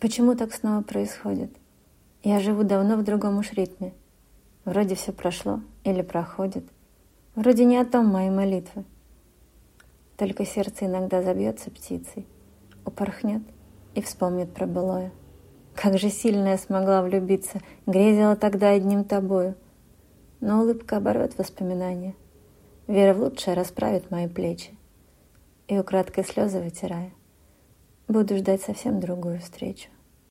Почему так снова происходит? Я живу давно в другом уж ритме. Вроде все прошло или проходит. Вроде не о том мои молитвы. Только сердце иногда забьется птицей, упорхнет и вспомнит про былое. Как же сильно я смогла влюбиться, грезила тогда одним тобою. Но улыбка оборвет воспоминания. Вера в лучшее расправит мои плечи. И украдкой слезы вытирая, буду ждать совсем другую встречу.